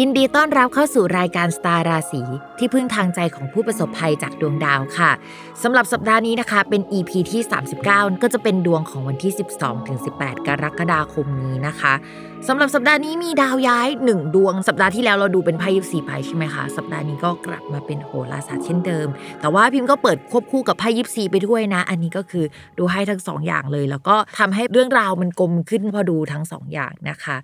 ยินดีต้อนรับเข้าสู่รายการสตาร์ราศีที่พึ่งทางใจของผู้ประสบภัยจากดวงดาวค่ะสำหรับสัปดาห์นี้นะคะ เป็น EP ที่ 39 ก็จะเป็นดวงของวันที่ 12-18 กรกฎาคมนี้นะคะสำหรับสัปดาห์นี้มีดาวย้ายหนึ่งดวง สัปดาห์ที่แล้วเราดูเป็นไพ่ยิปซีไพ่ใช่ไหมคะ สัปดาห์นี้ก็กลับมาเป็นโหราศาสตร์เช่นเดิม แต่ว่าพิมพ์ก็เปิดควบคู่กับไพ่ยิปซีไปด้วยนะ อันนี้ก็คือดูให้ทั้ง 2ออย่างเลย แล้วก็ทำให้เรื่องราวมันกลมขึ้นพอดูทั้ง2ออย่างนะคะ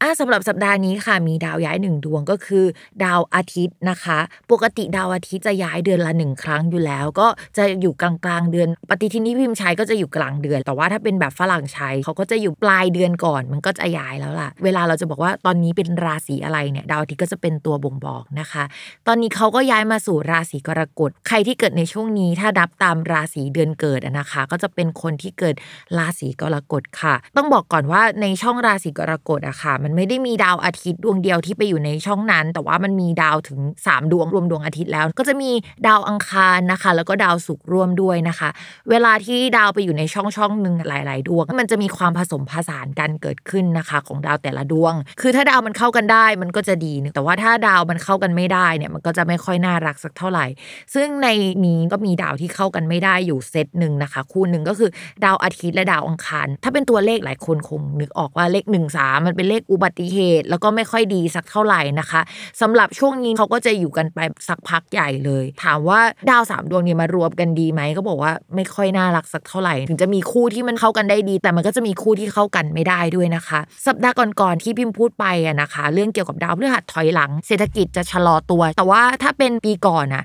อะสำหรับสัปดาห์นี้ค่ะมีดาวย้ายหนึ่งดวงก็คือ ดาวอาทิตย์นะคะ ปกติดาวอาทิตย์จะย้ายเดือนละหนึ่งครั้งอยู่แล้ว ก็จะอยู่กลางกลางเดือน ปฏิทินที่พิมพ์ใช้ก็จะอยู่กลางเดือน แต่ว่าถ้าเป็นแบบฝรั่งใช้เขาก็จะอยู่ปลายเดือนก่อน มันก็จะย้ายแล้วล่ะ เวลาเราจะบอกว่าตอนนี้เป็นราศีอะไรเนี่ยดาวอาทิตย์ก็จะเป็นตัวบ่งบอกนะคะ ตอนนี้เขาก็ย้ายมาสู่ราศีกรกฎ ใครที่เกิดในช่วงนี้ถ้าดับตามราศีเดือนเกิดนะคะ ก็จะเป็นคนที่เกิดราศีกรกฎค่ะ ต้องบอกก่อนว่าในช่องราศีกรกฎอะค่ะ มันไม่ได้มีดาวอาทิตย์ดวงเดียวที่ไปอยู่ในช่องนั้น แต่ว่ามันมีดาวถึง 3 ดวงรวมดวงอาทิตย์แล้ว ก็จะมีดาวอังคารนะคะ แล้วก็ดาวศุกร์ร่วมด้วยนะคะ เวลาที่ดาวไปอยู่ในช่องช่องหนึ่งหลาย ๆ ดวง มันจะมีความผสมผสานกันเกิดขึ้นนะคะ ของดาวแต่ละดวง คือถ้าดาวมันเข้ากันได้มันก็จะดี แต่ว่าถ้าดาวมันเข้ากันไม่ได้เนี่ยมันก็จะไม่ค่อยน่ารักสักเท่าไหร่ ซึ่งในนี้ก็มีดาวที่เข้ากันไม่ได้อยู่เซตหนึ่งนะคะ คู่หนึ่งก็คือดาวอาทิตย์และดาวอังคาร ถ้าเป็นตัวเลขหลายคนคงนึกออกว่าเลข1 3มันเป็นเลขอุบัติเหตุ แล้วก็ไม่ค่อยดีสักเท่าไหร่นะคะสำหรับช่วงนี้เขาก็จะอยู่กันไปสักพักใหญ่เลย ถามว่าดาวสามดวงนี้มารวมกันดีไหมก็บอกว่าไม่ค่อยน่ารักสักเท่าไหร่ ถึงจะมีคู่ที่มันเข้ากันได้ดี แต่มันก็จะมีคู่ที่เข้ากันไม่ได้ด้วยนะคะ สัปดาห์ก่อนๆที่พิมพ์พูดไปอะนะคะ เรื่องเกี่ยวกับดาวพฤหัสถอยหลัง เศรษฐกิจจะชะลอตัว แต่ว่าถ้าเป็นปีก่อนอะ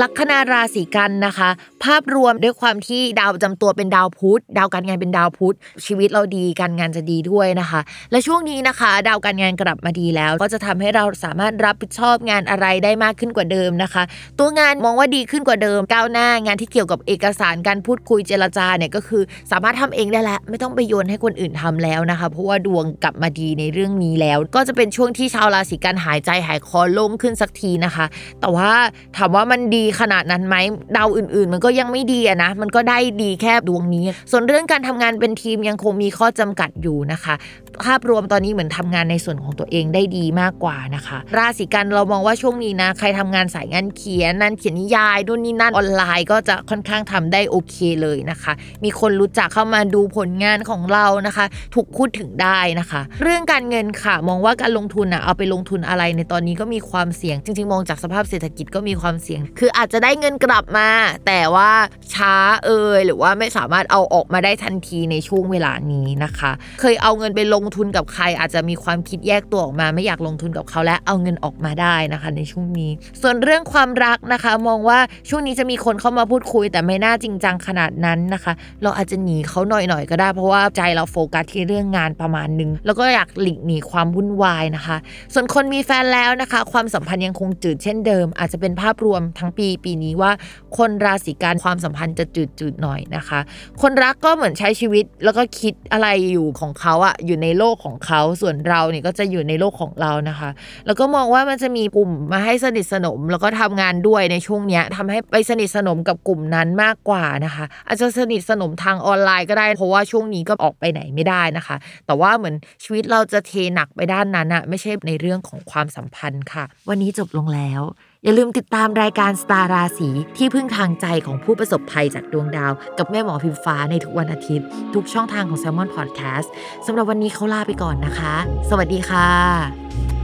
ลัคนาราศีกันนะคะ ภาพรวมด้วยความที่ดาวประจำตัวเป็นดาวพุธดาวการงานเป็นดาวพุธชีวิตเราดีการงานจะดีด้วยนะคะ และช่วงนี้นะคะ ดาวการงานกลับมาดีแล้ว ก็จะทำให้เราสามารถรับผิดชอบงานอะไรได้มากขึ้นกว่าเดิมนะคะ ตัวงานมองว่าดีขึ้นกว่าเดิมก้าวหน้างานที่เกี่ยวกับเอกสารการพูดคุยเจรจาเนี่ยก็คือ สามารถทำเองได้แล้วไม่ต้องไปโยนให้คนอื่นทำแล้วนะคะ เพราะว่าดวงกลับมาดีในเรื่องนี้แล้ว ก็จะเป็นช่วงที่ชาวราศีกันหายใจหายคอโล่งขึ้นสักทีนะคะ แต่ว่าถามว่ามันดีขนาดนั้นไหมดาวอื่น ๆ มันก็ยังไม่ดีอะนะ มันก็ได้ดีแค่ดวงนี้ ส่วนเรื่องการทำงานเป็นทีมยังคงมีข้อจำกัดอยู่นะคะ ภาพรวมตอนนี้เหมือนทำงานในส่วนของตัวเองได้ดีมากกว่านะคะ ราศีกันเรามองว่าช่วงนี้นะ ใครทำงานสายงานเขียนนั่นเขียนนิยายนู่นนี่นั่นออนไลน์ ก็จะค่อนข้างทำได้โอเคเลยนะคะ มีคนรู้จักเข้ามาดูผลงานของเรานะคะ ถูกพูดถึงได้นะคะ เรื่องการเงินค่ะ มองว่าการลงทุนอะเอาไปลงทุนอะไรในตอนนี้ก็มีความเสี่ยง จริง ๆ มองจากสภาพเศรษฐกิจก็มีความเสี่ยง คืออาจจะได้เงินกลับมา แต่ว่าช้าเอยหรือว่าไม่สามารถเอาออกมาได้ทันทีในช่วงเวลานี้นะคะ เคยเอาเงินไปลงงทุนกับใครอาจจะมีความคิดแยกตัวออกมา ไม่อยากลงทุนกับเขาและเอาเงินออกมาได้นะคะ ในช่วงนี้ ส่วนเรื่องความรักนะคะ มองว่าช่วงนี้จะมีคนเข้ามาพูดคุย แต่ไม่น่าจริงจังขนาดนั้นนะคะ เราอาจจะหนีเขาหน่อยๆก็ได้ เพราะว่าใจเราโฟกัสที่เรื่องงานประมาณนึงแล้วก็อยากหลีกหนีความวุ่นวายนะคะ ส่วนคนมีแฟนแล้วนะคะ ความสัมพันธ์ยังคงจืดเช่นเดิม อาจจะเป็นภาพรวมทั้งปีปีนี้ว่า คนราศีกันความสัมพันธ์จะจืดๆหน่อยนะคะ คนรักก็เหมือนใช้ชีวิตแล้วก็คิดอะไรอยู่ของเขาอะอยู่ในโลกของเขา ส่วนเราเนี่ยก็จะอยู่ในโลกของเรานะคะ แล้วก็มองว่ามันจะมีกลุ่มมาให้สนิทสนม แล้วก็ทำงานด้วยในช่วงเนี้ยทำให้ไปสนิทสนมกับกลุ่มนั้นมากกว่านะคะ อาจจะสนิทสนมทางออนไลน์ก็ได้ เพราะว่าช่วงนี้ก็ออกไปไหนไม่ได้นะคะ แต่ว่าเหมือนชีวิตเราจะเทหนักไปด้านนั้นอะไม่ใช่ในเรื่องของความสัมพันธ์ค่ะ วันนี้จบลงแล้ว อย่าลืมติดตามรายการสตาราสีที่พึ่งทางใจของผู้ประสบภัยจากดวงดาว กับแม่หมอพิมฟ้าในทุกวันอาทิตย์ ทุกช่องทางของ s ซ l m o n Podcast สำหรับวันนี้เขาลาไปก่อนนะคะ สวัสดีค่ะ